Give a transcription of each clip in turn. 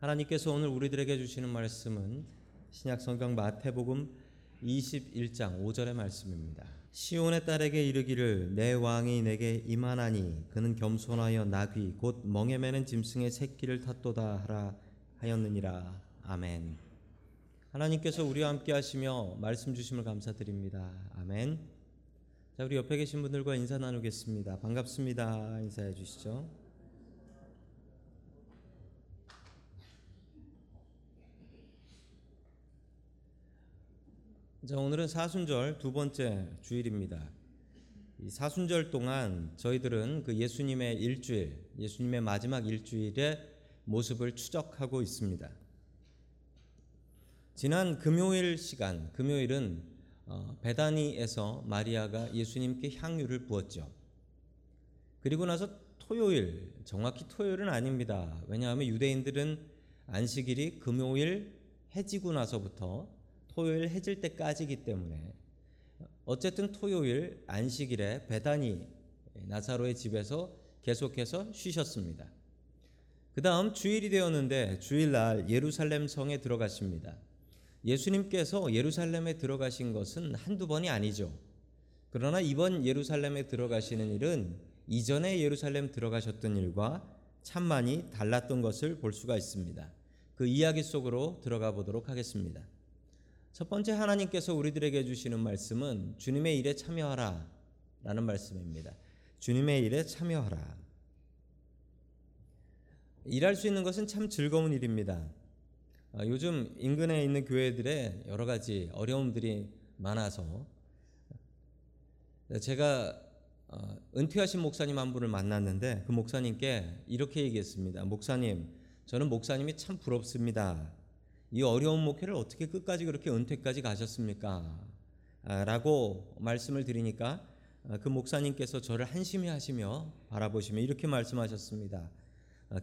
하나님께서 오늘 우리들에게 주시는 말씀은 신약 성경 마태복음 21장 5절의 말씀입니다. 시온의 딸에게 이르기를 내 왕이 내게 임하나니 그는 겸손하여 나귀 곧 멍에 매는 짐승의 새끼를 탔도다 하라 하였느니라. 아멘. 하나님께서 우리와 함께 하시며 말씀 주심을 감사드립니다. 아멘. 자, 우리 옆에 계신 분들과 인사 나누겠습니다. 반갑습니다. 인사해 주시죠. 자, 오늘은 사순절 두 번째 주일입니다. 이 사순절 동안 저희들은 그 예수님의 일주일, 예수님의 마지막 일주일의 모습을 추적하고 있습니다. 지난 금요일 시간, 금요일은 어, 베다니에서 마리아가 예수님께 향유를 부었죠. 그리고 나서 토요일, 정확히 토요일은 아닙니다. 왜냐하면 유대인들은 안식일이 금요일 해지고 나서부터 토요일 해질 때까지기 때문에 어쨌든 토요일 안식일에 베다니 나사로의 집에서 계속해서 쉬셨습니다. 그 다음 주일이 되었는데 주일날 예루살렘 성에 들어가십니다. 예수님께서 예루살렘에 들어가신 것은 한두 번이 아니죠. 그러나 이번 예루살렘에 들어가시는 일은 이전에 예루살렘 들어가셨던 일과 참 많이 달랐던 것을 볼 수가 있습니다. 그 이야기 속으로 들어가 보도록 하겠습니다. 첫 번째 하나님께서 우리들에게 주시는 말씀은 주님의 일에 참여하라 라는 말씀입니다. 주님의 일에 참여하라. 일할 수 있는 것은 참 즐거운 일입니다. 아, 요즘 인근에 있는 교회들에 여러 가지 어려움들이 많아서 제가 어, 은퇴하신 목사님 한 분을 만났는데 그 목사님께 이렇게 얘기했습니다. 목사님, 저는 목사님이 참 부럽습니다. 이 어려운 목회를 어떻게 끝까지 그렇게 은퇴까지 가셨습니까? 아, 라고 말씀을 드리니까 아, 그 목사님께서 저를 한심히 하시며 바라보시며 이렇게 말씀하셨습니다.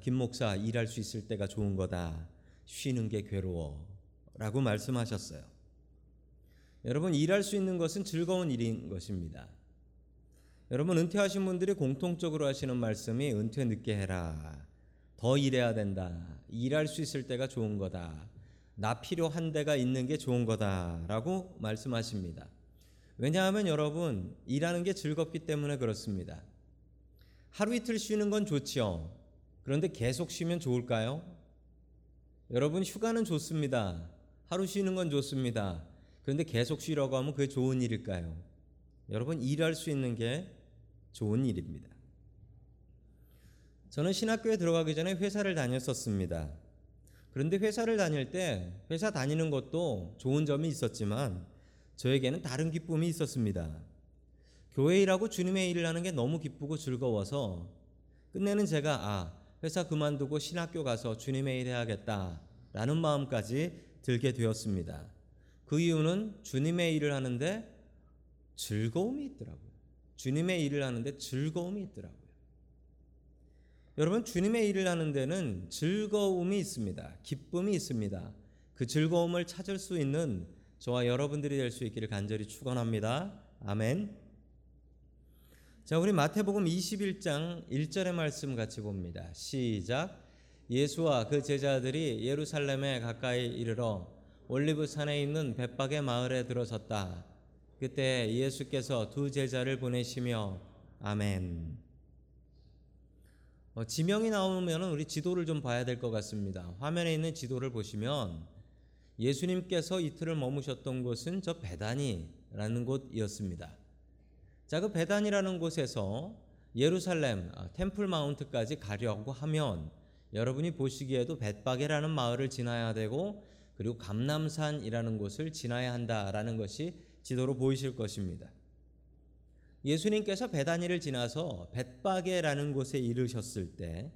김 목사, 일할 수 있을 때가 좋은 거다. 쉬는 게 괴로워. 라고 말씀하셨어요. 여러분, 일할 수 있는 것은 즐거운 일인 것입니다. 여러분, 은퇴하신 분들이 공통적으로 하시는 말씀이 은퇴 늦게 해라. 더 일해야 된다. 일할 수 있을 때가 좋은 거다. 나 필요한 데가 있는 게 좋은 거다라고 말씀하십니다. 왜냐하면 여러분 일하는 게 즐겁기 때문에 그렇습니다. 하루 이틀 쉬는 건 좋지요. 그런데 계속 쉬면 좋을까요? 여러분 휴가는 좋습니다. 하루 쉬는 건 좋습니다. 그런데 계속 쉬려고 하면 그게 좋은 일일까요? 여러분 일할 수 있는 게 좋은 일입니다. 저는 신학교에 들어가기 전에 회사를 다녔었습니다. 그런데 회사를 다닐 때 회사 다니는 것도 좋은 점이 있었지만 저에게는 다른 기쁨이 있었습니다. 교회 일하고 주님의 일을 하는 게 너무 기쁘고 즐거워서 끝내는 제가 아 회사 그만두고 신학교 가서 주님의 일 해야겠다라는 마음까지 들게 되었습니다. 그 이유는 주님의 일을 하는데 즐거움이 있더라고요. 주님의 일을 하는데 즐거움이 있더라고요. 여러분 주님의 일을 하는 데는 즐거움이 있습니다. 기쁨이 있습니다. 그 즐거움을 찾을 수 있는 저와 여러분들이 될 수 있기를 간절히 축원합니다. 아멘. 자, 우리 마태복음 21장 1절의 말씀 같이 봅니다. 시작. 예수와 그 제자들이 예루살렘에 가까이 이르러 올리브 산에 있는 벳박의 마을에 들어섰다. 그때 예수께서 두 제자를 보내시며 아멘. 어, 지명이 나오면 우리 지도를 좀 봐야 될 것 같습니다. 화면에 있는 지도를 보시면 예수님께서 이틀을 머무셨던 곳은 저 베다니라는 곳이었습니다. 자, 그 베단이라는 곳에서 예루살렘 아, 템플 마운트까지 가려고 하면 여러분이 보시기에도 벳바게라는 마을을 지나야 되고 그리고 감남산이라는 곳을 지나야 한다라는 것이 지도로 보이실 것입니다. 예수님께서 베다니를 지나서 벳바게라는 곳에 이르셨을 때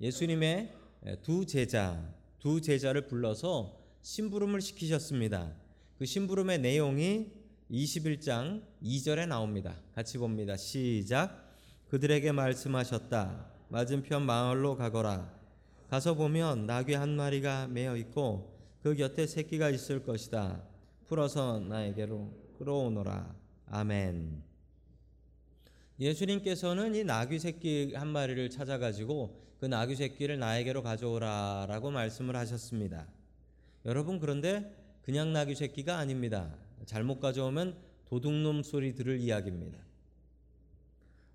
예수님의 두 제자, 두 제자를 불러서 심부름을 시키셨습니다. 그 심부름의 내용이 21장 2절에 나옵니다. 같이 봅니다. 시작. 그들에게 말씀하셨다. 맞은편 마을로 가거라. 가서 보면 나귀 한 마리가 매어 있고 그 곁에 새끼가 있을 것이다. 풀어서 나에게로 끌어오너라. 아멘. 예수님께서는 이 나귀 새끼 한 마리를 찾아가지고 그 나귀 새끼를 나에게로 가져오라라고 말씀을 하셨습니다. 여러분 그런데 그냥 나귀 새끼가 아닙니다. 잘못 가져오면 도둑놈 소리 들을 이야기입니다.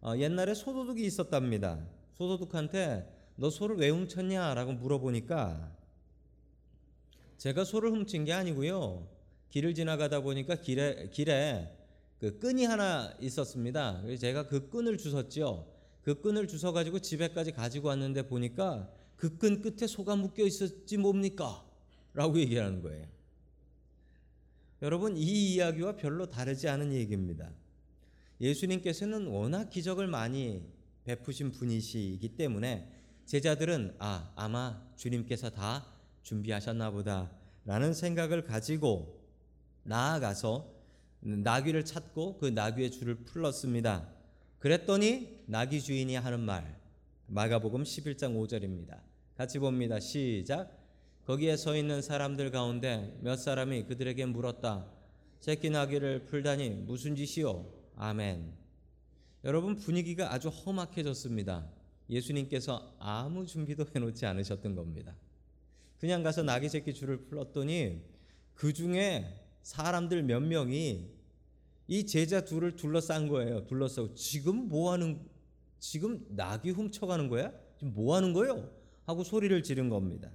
어, 옛날에 소도둑이 있었답니다. 소도둑한테 너 소를 왜 훔쳤냐라고 물어보니까 제가 소를 훔친 게 아니고요. 길을 지나가다 보니까 길에 길에 그 끈이 하나 있었습니다. 그래서 제가 그 끈을 주웠죠. 그 끈을 주워 가지고 집에까지 가지고 왔는데 보니까 그 끈 끝에 소가 묶여 있었지 뭡니까? 라고 얘기하는 거예요. 여러분 이 이야기와 별로 다르지 않은 얘기입니다. 예수님께서는 워낙 기적을 많이 베푸신 분이시기 때문에 제자들은 아 아마 주님께서 다 준비하셨나 보다라는 생각을 가지고 나아가서 나귀를 찾고 그 나귀의 줄을 풀었습니다. 그랬더니 나귀 주인이 하는 말 마가복음 11장 5절입니다. 같이 봅니다. 시작. 거기에 서 있는 사람들 가운데 몇 사람이 그들에게 물었다. 새끼 나귀를 풀다니 무슨 짓이요? 아멘. 여러분 분위기가 아주 험악해졌습니다. 예수님께서 아무 준비도 해놓지 않으셨던 겁니다. 그냥 가서 나귀 새끼 줄을 풀었더니 그 중에 사람들 몇 명이 이 제자 둘을 둘러싼 거예요. 둘러싸고 지금 뭐 하는 지금 나귀 훔쳐가는 거야? 지금 뭐 하는 거요? 하고 소리를 지른 겁니다.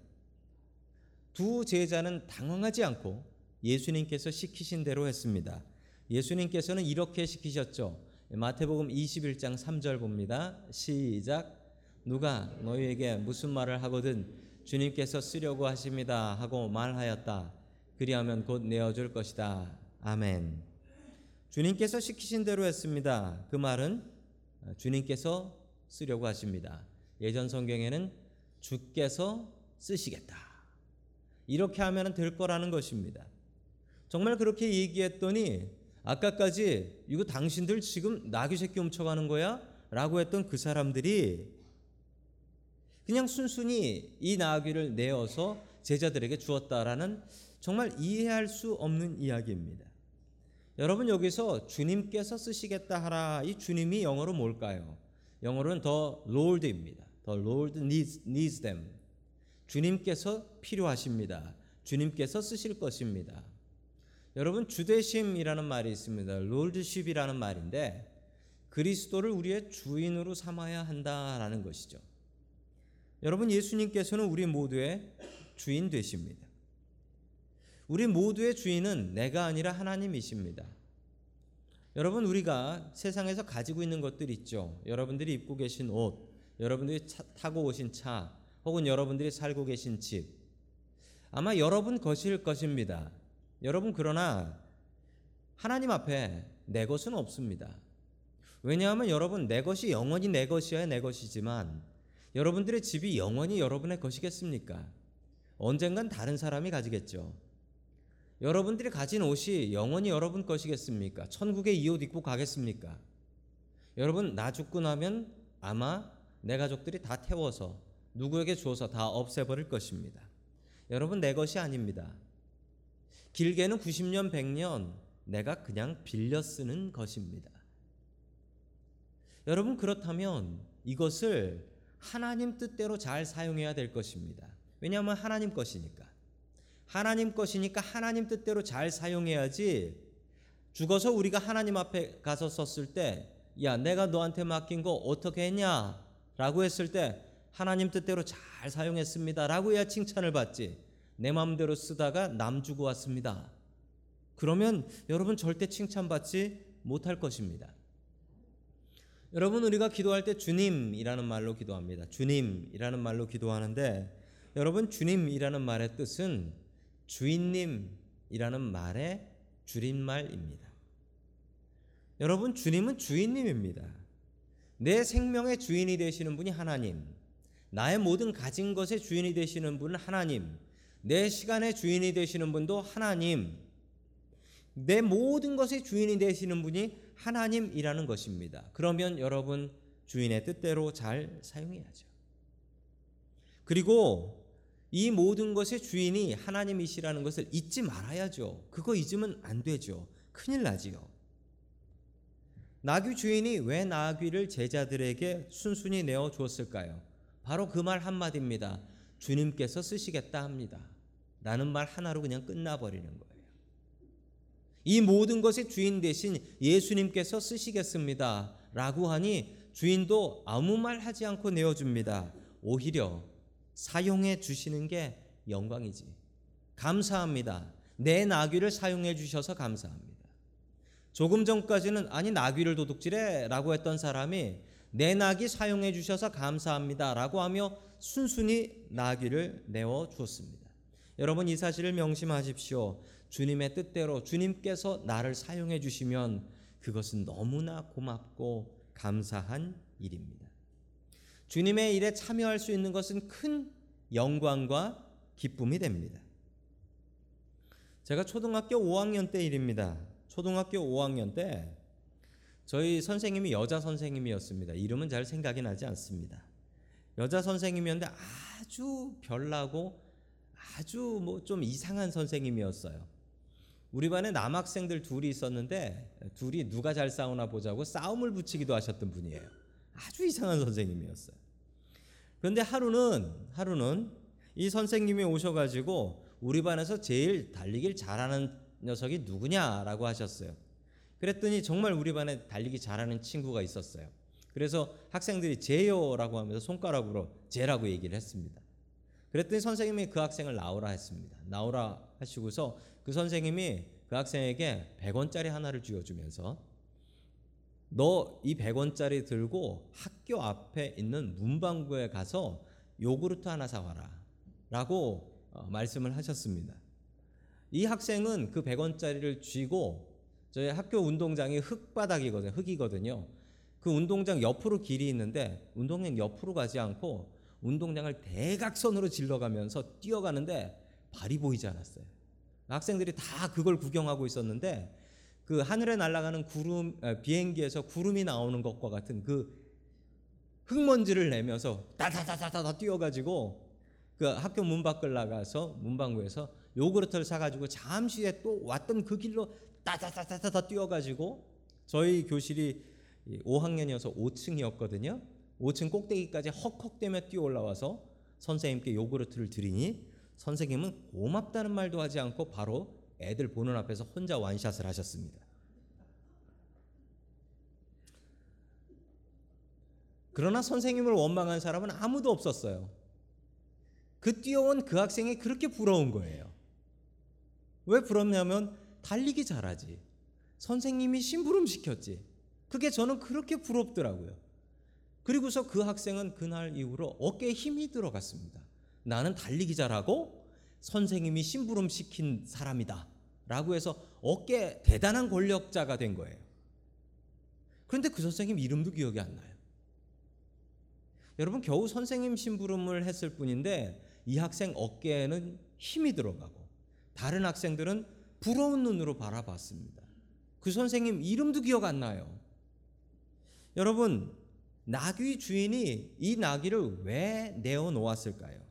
두 제자는 당황하지 않고 예수님께서 시키신 대로 했습니다. 예수님께서는 이렇게 시키셨죠. 마태복음 21장 3절 봅니다. 시작. 누가 너희에게 무슨 말을 하거든 주님께서 쓰려고 하십니다 하고 말하였다. 그리하면 곧 내어 줄 것이다. 아멘. 주님께서 시키신 대로 했습니다. 그 말은 주님께서 쓰려고 하십니다. 예전 성경에는 주께서 쓰시겠다. 이렇게 하면 될 거라는 것입니다. 정말 그렇게 얘기했더니 아까까지 이거 당신들 지금 나귀 새끼 훔쳐가는 거야? 라고 했던 그 사람들이 그냥 순순히 이 나귀를 내어서 제자들에게 주었다라는 정말 이해할 수 없는 이야기입니다. 여러분 여기서 주님께서 쓰시겠다 하라 이 주님이 영어로 뭘까요? 영어로는 더 Lord입니다. 더 Lord needs, needs them. 주님께서 필요하십니다. 주님께서 쓰실 것입니다. 여러분 주대심이라는 말이 있습니다. 롤드십이라는 말인데 그리스도를 우리의 주인으로 삼아야 한다라는 것이죠. 여러분 예수님께서는 우리 모두의 주인 되십니다. 우리 모두의 주인은 내가 아니라 하나님이십니다. 여러분 우리가 세상에서 가지고 있는 것들 있죠. 여러분들이 입고 계신 옷, 여러분들이 차, 타고 오신 차, 혹은 여러분들이 살고 계신 집. 아마 여러분 것일 것입니다. 여러분 그러나 하나님 앞에 내 것은 없습니다. 왜냐하면 여러분 내 것이 영원히 내 것이어야 내 것이지만 여러분들의 집이 영원히 여러분의 것이겠습니까? 언젠간 다른 사람이 가지겠죠. 여러분들이 가진 옷이 영원히 여러분 것이겠습니까? 천국에 이 옷 입고 가겠습니까? 여러분 나 죽고 나면 아마 내 가족들이 다 태워서 누구에게 주어서 다 없애버릴 것입니다. 여러분 내 것이 아닙니다. 길게는 90년, 100년 내가 그냥 빌려 쓰는 것입니다. 여러분 그렇다면 이것을 하나님 뜻대로 잘 사용해야 될 것입니다. 왜냐하면 하나님 것이니까. 하나님 것이니까 하나님 뜻대로 잘 사용해야지 죽어서 우리가 하나님 앞에 가서 썼을 때, 야, 내가 너한테 맡긴 거 어떻게 했냐? 라고 했을 때, 하나님 뜻대로 잘 사용했습니다. 라고 해야 칭찬을 받지. 내 마음대로 쓰다가 남 주고 왔습니다. 그러면 여러분 절대 칭찬받지 못할 것입니다. 여러분 우리가 기도할 때 주님이라는 말로 기도합니다. 주님이라는 말로 기도하는데 여러분 주님이라는 말의 뜻은 주인님이라는 말의 줄임말입니다. 여러분 주님은 주인님입니다. 내 생명의 주인이 되시는 분이 하나님. 나의 모든 가진 것의 주인이 되시는 분은 하나님. 내 시간의 주인이 되시는 분도 하나님. 내 모든 것의 주인이 되시는 분이 하나님이라는 것입니다. 그러면 여러분 주인의 뜻대로 잘 사용해야죠. 그리고 이 모든 것의 주인이 하나님이시라는 것을 잊지 말아야죠. 그거 잊으면 안 되죠. 큰일 나지요. 나귀 주인이 왜 나귀를 제자들에게 순순히 내어 주었을까요? 바로 그 말 한마디입니다. 주님께서 쓰시겠다 합니다. 라는 말 하나로 그냥 끝나버리는 거예요. 이 모든 것의 주인 대신 예수님께서 쓰시겠습니다. 라고 하니 주인도 아무 말 하지 않고 내어줍니다. 오히려 사용해 주시는 게 영광이지. 감사합니다. 내 나귀를 사용해 주셔서 감사합니다. 조금 전까지는 아니 나귀를 도둑질해라고 했던 사람이 내 나귀 사용해 주셔서 감사합니다라고 하며 순순히 나귀를 내어 주었습니다. 여러분 이 사실을 명심하십시오. 주님의 뜻대로 주님께서 나를 사용해 주시면 그것은 너무나 고맙고 감사한 일입니다. 주님의 일에 참여할 수 있는 것은 큰 영광과 기쁨이 됩니다. 제가 초등학교 5학년 때 일입니다. 초등학교 5학년 때 저희 선생님이 여자 선생님이었습니다. 이름은 잘 생각이 나지 않습니다. 여자 선생님이었는데 아주 별나고 아주 뭐 좀 이상한 선생님이었어요. 우리 반에 남학생들 둘이 있었는데 둘이 누가 잘 싸우나 보자고 싸움을 붙이기도 하셨던 분이에요. 아주 이상한 선생님이었어요. 그런데 하루는 하루는 이 선생님이 오셔가지고 우리 반에서 제일 달리기를 잘하는 녀석이 누구냐라고 하셨어요. 그랬더니 정말 우리 반에 달리기 잘하는 친구가 있었어요. 그래서 학생들이 제요라고 하면서 손가락으로 제라고 얘기를 했습니다. 그랬더니 선생님이 그 학생을 나오라 했습니다. 나오라 하시고서 그 선생님이 그 학생에게 100원짜리 하나를 쥐어주면서 너 이 100원짜리 들고 학교 앞에 있는 문방구에 가서 요구르트 하나 사와라 라고 어, 말씀을 하셨습니다. 이 학생은 그 100원짜리를 쥐고 저희 학교 운동장이 흙바닥이거든요. 흙이거든요. 그 운동장 옆으로 길이 있는데 운동장 옆으로 가지 않고 운동장을 대각선으로 질러가면서 뛰어가는데 발이 보이지 않았어요. 학생들이 다 그걸 구경하고 있었는데 그 하늘에 날아가는 구름 비행기에서 구름이 나오는 것과 같은 그 흙먼지를 내면서 다다다다다 뛰어가지고 그 학교 문 밖을 나가서 문방구에서 요구르트를 사가지고 잠시 후에 또 왔던 그 길로 따다다다다 뛰어가지고 저희 교실이 5학년이어서 5층이었거든요. 5층 꼭대기까지 헉헉대며 뛰어 올라와서 선생님께 요구르트를 드리니 선생님은 고맙다는 말도 하지 않고 바로 애들 보는 앞에서 혼자 완샷을 하셨습니다. 그러나 선생님을 원망한 사람은 아무도 없었어요. 그 뛰어온 그 학생이 그렇게 부러운 거예요. 왜 부럽냐면 달리기 잘하지. 선생님이 심부름 시켰지. 그게 저는 그렇게 부럽더라고요. 그리고서 그 학생은 그날 이후로 어깨에 힘이 들어갔습니다. 나는 달리기 잘하고 선생님이 심부름 시킨 사람이다. 라고 해서 어깨 대단한 권력자가 된 거예요. 그런데 그 선생님 이름도 기억이 안 나요. 여러분 겨우 선생님 심부름을 했을 뿐인데 이 학생 어깨에는 힘이 들어가고 다른 학생들은 부러운 눈으로 바라봤습니다. 그 선생님 이름도 기억 안 나요. 여러분 나귀 주인이 이 나귀를 왜 내어 놓았을까요?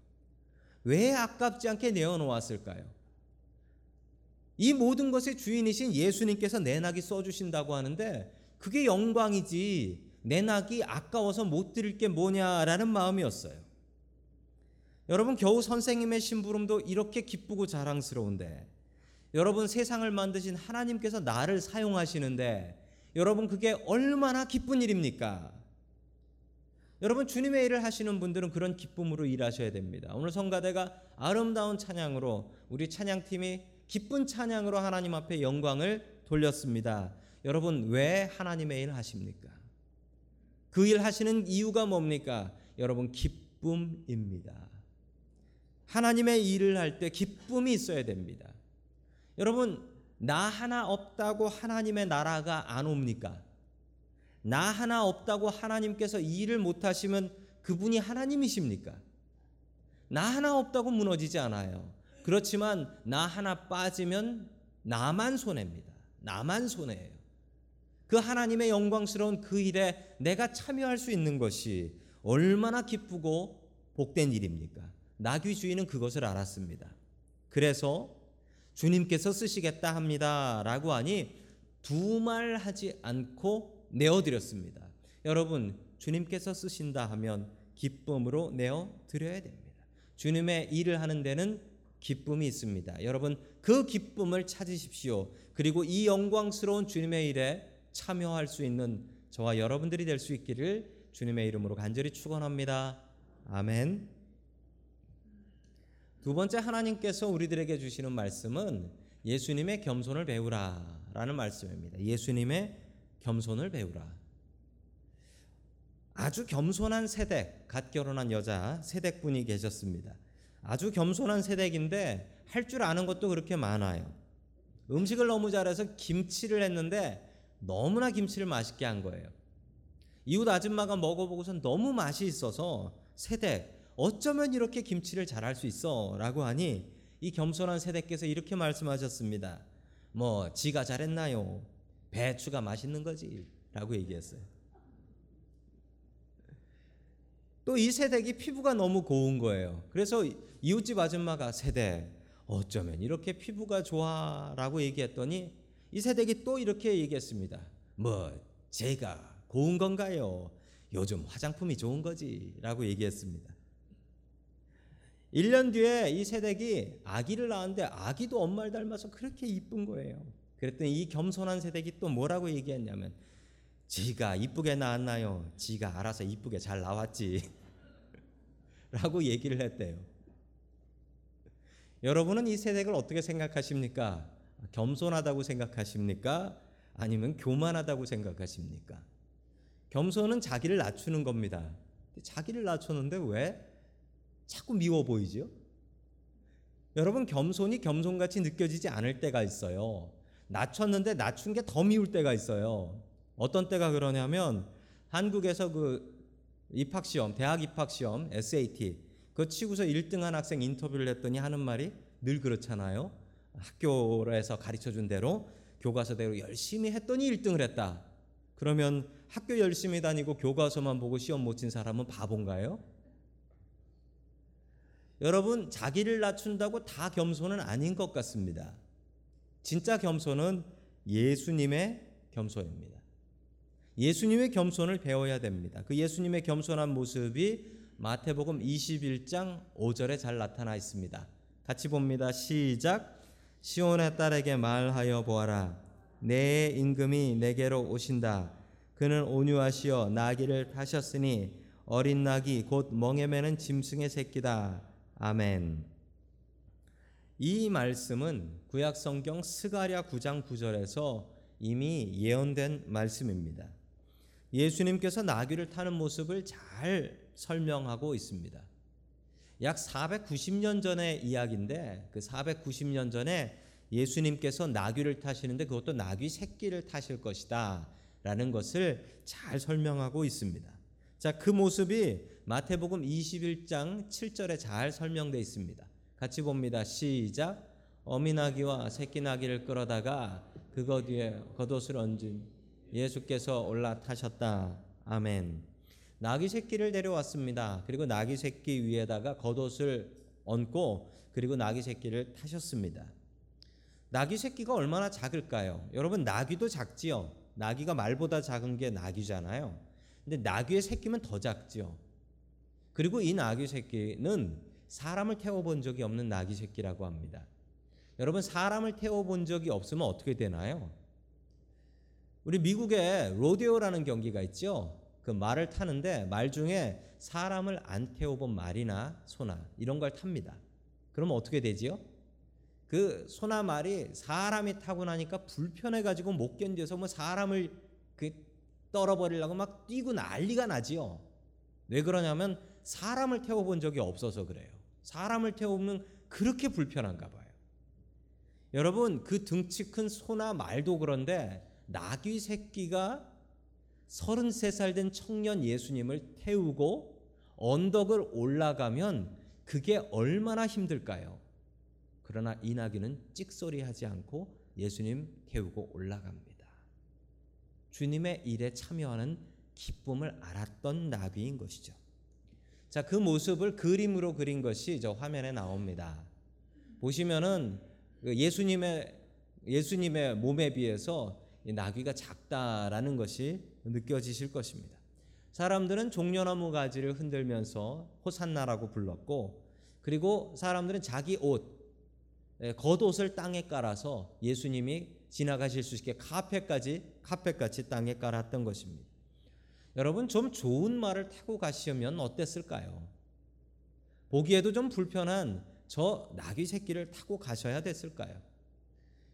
왜 아깝지 않게 내어 놓았을까요? 이 모든 것의 주인이신 예수님께서 내 낙이 써주신다고 하는데 그게 영광이지 내 낙이 아까워서 못 드릴 게 뭐냐라는 마음이었어요. 여러분 겨우 선생님의 심부름도 이렇게 기쁘고 자랑스러운데 여러분 세상을 만드신 하나님께서 나를 사용하시는데 여러분 그게 얼마나 기쁜 일입니까? 여러분 주님의 일을 하시는 분들은 그런 기쁨으로 일하셔야 됩니다. 오늘 성가대가 아름다운 찬양으로 우리 찬양팀이 기쁜 찬양으로 하나님 앞에 영광을 돌렸습니다. 여러분 왜 하나님의 일 하십니까? 그 일 하시는 이유가 뭡니까? 여러분 기쁨입니다. 하나님의 일을 할 때 기쁨이 있어야 됩니다. 여러분 나 하나 없다고 하나님의 나라가 안 옵니까? 나 하나 없다고 하나님께서 일을 못 하시면 그분이 하나님이십니까? 나 하나 없다고 무너지지 않아요. 그렇지만 나 하나 빠지면 나만 손해입니다. 나만 손해예요. 그 하나님의 영광스러운 그 일에 내가 참여할 수 있는 것이 얼마나 기쁘고 복된 일입니까? 나귀 주인은 그것을 알았습니다. 그래서 주님께서 쓰시겠다 합니다라고 하니 두말 하지 않고 내어드렸습니다. 여러분, 주님께서 쓰신다 하면 기쁨으로 내어드려야 됩니다. 주님의 일을 하는 데는 기쁨이 있습니다. 여러분, 그 기쁨을 찾으십시오. 그리고 이 영광스러운 주님의 일에 참여할 수 있는 저와 여러분들이 될 수 있기를 주님의 이름으로 간절히 축원합니다. 아멘. 두 번째 하나님께서 우리들에게 주시는 말씀은 예수님의 겸손을 배우라라는 말씀입니다. 예수님의 겸손을 배우라. 아주 겸손한 세댁, 갓 결혼한 여자 세댁분이 계셨습니다. 아주 겸손한 세댁인데 할 줄 아는 것도 그렇게 많아요. 음식을 너무 잘해서 김치를 했는데 너무나 김치를 맛있게 한 거예요. 이웃 아줌마가 먹어보고선 너무 맛이 있어서 세댁 어쩌면 이렇게 김치를 잘할 수 있어 라고 하니 이 겸손한 세댁께서 이렇게 말씀하셨습니다. 뭐 지가 잘했나요? 배추가 맛있는 거지라고 얘기했어요. 또 이 세댁이 피부가 너무 고운 거예요. 그래서 이웃집 아줌마가 세댁 어쩌면 이렇게 피부가 좋아라고 얘기했더니 이 세댁이 또 이렇게 얘기했습니다. 뭐 제가 고운 건가요? 요즘 화장품이 좋은 거지라고 얘기했습니다. 1년 뒤에 이 세댁이 아기를 낳았는데 아기도 엄마를 닮아서 그렇게 이쁜 거예요. 그랬더니 이 겸손한 세댁이 또 뭐라고 얘기했냐면 지가 이쁘게 낳았나요? 지가 알아서 이쁘게 잘 나왔지. 라고 얘기를 했대요. 여러분은 이 세댁을 어떻게 생각하십니까? 겸손하다고 생각하십니까? 아니면 교만하다고 생각하십니까? 겸손은 자기를 낮추는 겁니다. 자기를 낮췄는데 왜 자꾸 미워 보이죠? 여러분 겸손이 겸손같이 느껴지지 않을 때가 있어요. 낮췄는데 낮춘 게 더 미울 때가 있어요. 어떤 때가 그러냐면 한국에서 그 입학 시험, 대학 입학 시험, SAT 그거 치고서 1등한 학생 인터뷰를 했더니 하는 말이 늘 그렇잖아요. 학교에서 가르쳐 준 대로 교과서대로 열심히 했더니 1등을 했다. 그러면 학교 열심히 다니고 교과서만 보고 시험 못 친 사람은 바본가요? 여러분, 자기를 낮춘다고 다 겸손은 아닌 것 같습니다. 진짜 겸손은 예수님의 겸손입니다. 예수님의 겸손을 배워야 됩니다. 그 예수님의 겸손한 모습이 마태복음 21장 5절에 잘 나타나 있습니다. 같이 봅니다. 시작. 시온의 딸에게 말하여 보아라. 내 임금이 내게로 오신다. 그는 온유하시어 나귀를 타셨으니 어린 낙이 곧 멍에 매는 짐승의 새끼다. 아멘. 이 말씀은 구약 성경 스가랴 9장 9절에서 이미 예언된 말씀입니다. 예수님께서 나귀를 타는 모습을 잘 설명하고 있습니다. 약 490년 전의 이야기인데 그 490년 전에 예수님께서 나귀를 타시는데 그것도 나귀 새끼를 타실 것이다 라는 것을 잘 설명하고 있습니다. 자, 그 모습이 마태복음 21장 7절에 잘 설명되어 있습니다. 같이 봅니다. 시작. 어미나귀와 새끼나귀를 끌어다가 그거 뒤에 겉옷을 얹은 예수께서 올라타셨다. 아멘. 나귀 새끼를 데려왔습니다. 그리고 나귀 새끼 위에다가 겉옷을 얹고 그리고 나귀 새끼를 타셨습니다. 나귀 새끼가 얼마나 작을까요? 여러분 나귀도 작지요. 나귀가 말보다 작은 게 나귀잖아요. 근데 나귀의 새끼면 더 작지요. 그리고 이 나귀 새끼는 사람을 태워본 적이 없는 나귀 새끼라고 합니다. 여러분 사람을 태워본 적이 없으면 어떻게 되나요? 우리 미국에 로데오라는 경기가 있죠. 그 말을 타는데 말 중에 사람을 안 태워본 말이나 소나 이런 걸 탑니다. 그러면 어떻게 되지요? 그 소나 말이 사람이 타고 나니까 불편해 가지고 못 견뎌서 뭐 사람을 그 떨어버리려고 막 뛰고 난리가 나지요. 왜 그러냐면 사람을 태워본 적이 없어서 그래요. 사람을 태우면 그렇게 불편한가 봐요. 여러분 그 등치 큰 소나 말도 그런데 나귀 새끼가 33살 된 청년 예수님을 태우고 언덕을 올라가면 그게 얼마나 힘들까요? 그러나 이 나귀는 찍소리 하지 않고 예수님 태우고 올라갑니다. 주님의 일에 참여하는 기쁨을 알았던 나귀인 것이죠. 자, 그 모습을 그림으로 그린 것이 저 화면에 나옵니다. 보시면은 그 예수님의 예수님의 몸에 비해서 이 나귀가 작다라는 것이 느껴지실 것입니다. 사람들은 종려나무 가지를 흔들면서 호산나라고 불렀고 그리고 사람들은 자기 옷 예, 겉옷을 땅에 깔아서 예수님이 지나가실 수 있게 카펫까지 카펫같이 땅에 깔았던 것입니다. 여러분 좀 좋은 말을 타고 가시면 어땠을까요? 보기에도 좀 불편한 저 나귀 새끼를 타고 가셔야 됐을까요?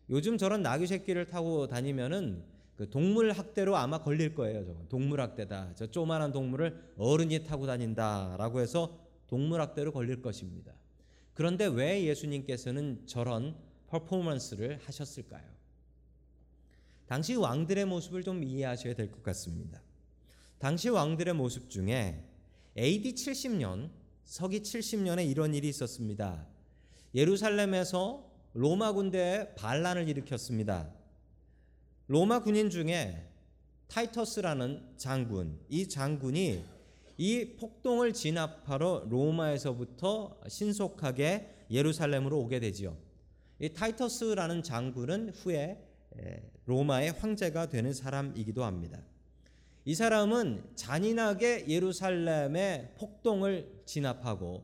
요즘 저런 나귀 새끼를 타고 다니면은 그 동물 학대로 아마 걸릴 거예요. 저건 동물 학대다. 저 조만한 동물을 어른이 타고 다닌다라고 해서 동물 학대로 걸릴 것입니다. 그런데 왜 예수님께서는 저런 퍼포먼스를 하셨을까요? 당시 왕들의 모습을 좀 이해하셔야 될 것 같습니다. 당시 왕들의 모습 중에 AD 70년, 서기 70년에 이런 일이 있었습니다. 예루살렘에서 로마 군대에 반란을 일으켰습니다. 로마 군인 중에 타이터스라는 장군, 이 장군이 이 폭동을 진압하러 로마에서부터 신속하게 예루살렘으로 오게 되지요. 이 타이터스라는 장군은 후에 로마의 황제가 되는 사람이기도 합니다. 이 사람은 잔인하게 예루살렘의 폭동을 진압하고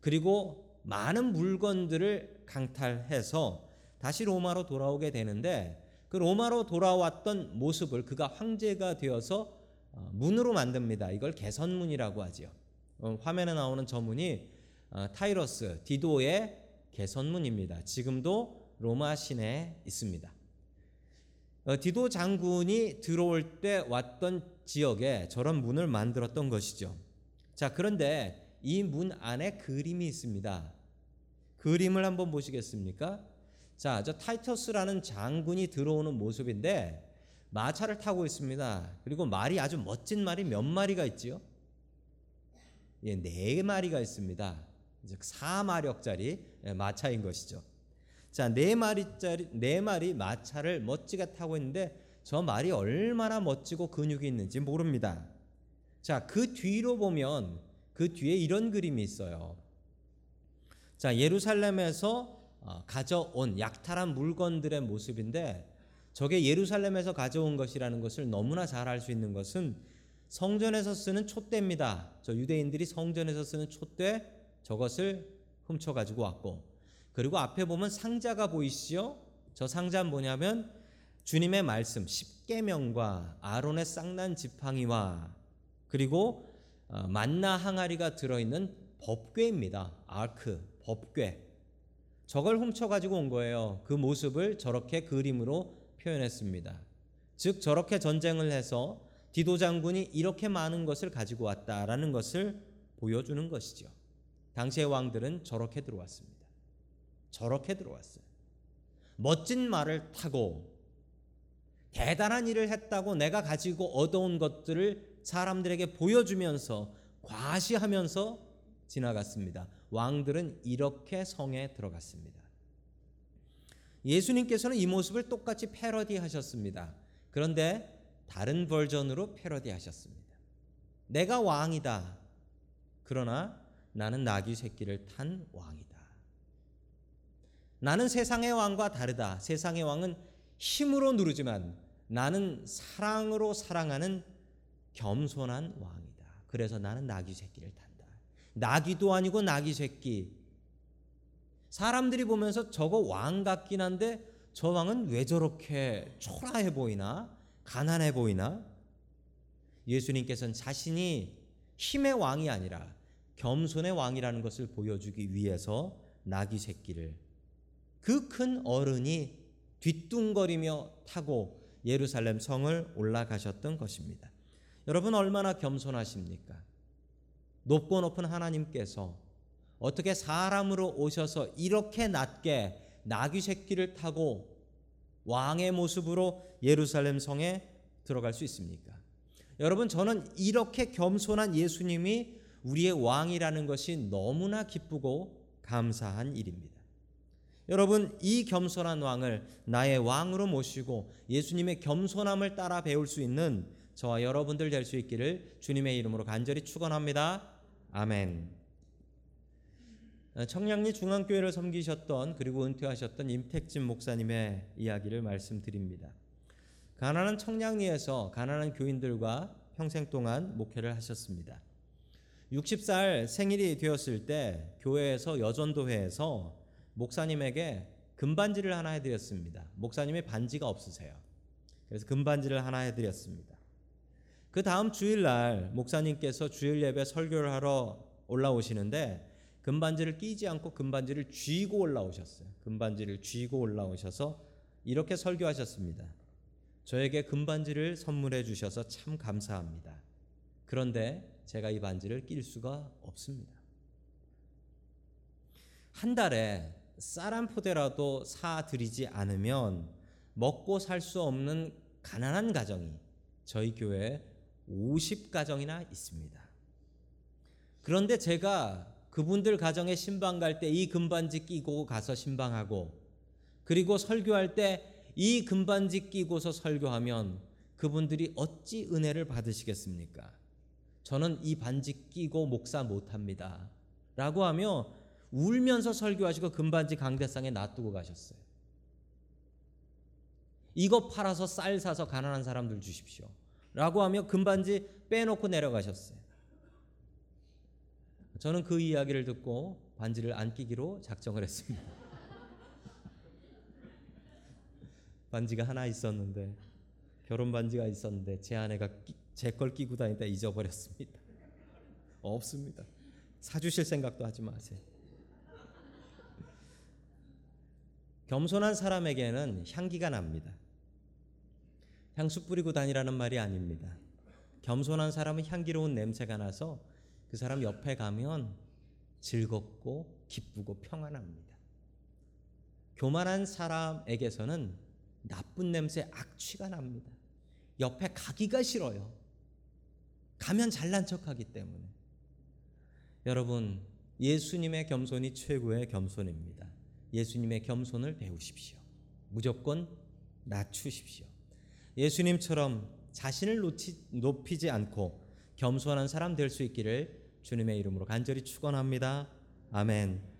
그리고 많은 물건들을 강탈해서 다시 로마로 돌아오게 되는데 그 로마로 돌아왔던 모습을 그가 황제가 되어서 어, 문으로 만듭니다. 이걸 개선문이라고 하지요. 어, 화면에 나오는 저 문이 어, 타이러스 디도의 개선문입니다. 지금도 로마 시내에 있습니다. 디도 장군이 들어올 때 왔던 지역에 저런 문을 만들었던 것이죠. 자, 그런데 이 문 안에 그림이 있습니다. 그림을 한번 보시겠습니까? 자, 저 타이터스라는 장군이 들어오는 모습인데 마차를 타고 있습니다. 그리고 말이 아주 멋진 말이 몇 마리가 있지요? 예, 네 마리가 있습니다. 즉 4마력짜리 예, 마차인 것이죠. 자, 네 마리짜리 네 마리 마차를 멋지게 타고 있는데 저 말이 얼마나 멋지고 근육이 있는지 모릅니다. 자, 그 뒤로 보면 그 뒤에 이런 그림이 있어요. 자, 예루살렘에서 어, 가져온 약탈한 물건들의 모습인데 저게 예루살렘에서 가져온 것이라는 것을 너무나 잘 알 수 있는 것은 성전에서 쓰는 촛대입니다. 저 유대인들이 성전에서 쓰는 촛대 저것을 훔쳐 가지고 왔고 그리고 앞에 보면 상자가 보이시죠? 저 상자는 뭐냐면 주님의 말씀 십계명과 아론의 쌍난 지팡이와 그리고 어, 만나 항아리가 들어있는 법궤입니다. 아크 법궤. 저걸 훔쳐 가지고 온 거예요. 그 모습을 저렇게 그림으로 표현했습니다. 즉 저렇게 전쟁을 해서 디도 장군이 이렇게 많은 것을 가지고 왔다라는 것을 보여주는 것이죠. 당시의 왕들은 저렇게 들어왔습니다. 저렇게 들어왔어요. 멋진 말을 타고 대단한 일을 했다고 내가 가지고 얻어온 것들을 사람들에게 보여주면서 과시하면서 지나갔습니다. 왕들은 이렇게 성에 들어갔습니다. 예수님께서는 이 모습을 똑같이 패러디 하셨습니다. 그런데 다른 버전으로 패러디 하셨습니다. 내가 왕이다. 그러나 나는 나귀 새끼를 탄 왕이다. 나는 세상의 왕과 다르다. 세상의 왕은 힘으로 누르지만 나는 사랑으로 사랑하는 겸손한 왕이다. 그래서 나는 나귀 새끼를 탄다. 나귀도 아니고 나귀 새끼. 사람들이 보면서 저거 왕 같긴 한데 저 왕은 왜 저렇게 초라해 보이나? 가난해 보이나? 예수님께서는 자신이 힘의 왕이 아니라 겸손의 왕이라는 것을 보여주기 위해서 나귀 새끼를 그 큰 어른이 뒤뚱거리며 타고 예루살렘 성을 올라가셨던 것입니다. 여러분 얼마나 겸손하십니까? 높고 높은 하나님께서 어떻게 사람으로 오셔서 이렇게 낮게 나귀 새끼를 타고 왕의 모습으로 예루살렘 성에 들어갈 수 있습니까? 여러분 저는 이렇게 겸손한 예수님이 우리의 왕이라는 것이 너무나 기쁘고 감사한 일입니다. 여러분 이 겸손한 왕을 나의 왕으로 모시고 예수님의 겸손함을 따라 배울 수 있는 저와 여러분들 될 수 있기를 주님의 이름으로 간절히 축원합니다. 아멘. 어, 청량리 중앙교회를 섬기셨던 그리고 은퇴하셨던 임택진 목사님의 이야기를 말씀드립니다. 가난한 청량리에서 가난한 교인들과 평생 동안 목회를 하셨습니다. 60살 생일이 되었을 때 교회에서 여전도회에서 목사님에게 금반지를 하나 해드렸습니다. 목사님의 반지가 없으세요. 그래서 금반지를 하나 해드렸습니다. 그 다음 주일날 목사님께서 주일 예배 설교를 하러 올라오시는데 금반지를 끼지 않고 금반지를 쥐고 올라오셨어요. 금반지를 쥐고 올라오셔서 이렇게 설교하셨습니다. 저에게 금반지를 선물해 주셔서 참 감사합니다. 그런데 제가 이 반지를 낄 수가 없습니다. 한 달에 쌀 한 포대라도 사 드리지 않으면 먹고 살 수 없는 가난한 가정이 저희 교회에 50가정이나 있습니다. 그런데 제가 그분들 가정에 신방 갈 때 이 금반지 끼고 가서 신방하고 그리고 설교할 때 이 금반지 끼고서 설교하면 그분들이 어찌 은혜를 받으시겠습니까? 저는 이 반지 끼고 목사 못합니다. 라고 하며 울면서 설교하시고 금반지 강대상에 놔두고 가셨어요. 이거 팔아서 쌀 사서 가난한 사람들 주십시오. 라고 하며 금반지 빼놓고 내려가셨어요. 저는 그 이야기를 듣고 반지를 안 끼기로 작정을 했습니다. 반지가 하나 있었는데 결혼 반지가 있었는데 제 아내가 제 걸 끼고 다니다 잊어버렸습니다. 없습니다. 사주실 생각도 하지 마세요. 겸손한 사람에게는 향기가 납니다. 향수 뿌리고 다니라는 말이 아닙니다. 겸손한 사람은 향기로운 냄새가 나서 그 사람 옆에 가면 즐겁고 기쁘고 평안합니다. 교만한 사람에게서는 나쁜 냄새 악취가 납니다. 옆에 가기가 싫어요. 가면 잘난 척하기 때문에. 여러분, 예수님의 겸손이 최고의 겸손입니다. 예수님의 겸손을 배우십시오. 무조건 낮추십시오. 예수님처럼 자신을 놓치, 높이 지 않고 겸손한 사람 될 수 있기를 주님의 이름으로 간절히 축원합니다. 아멘.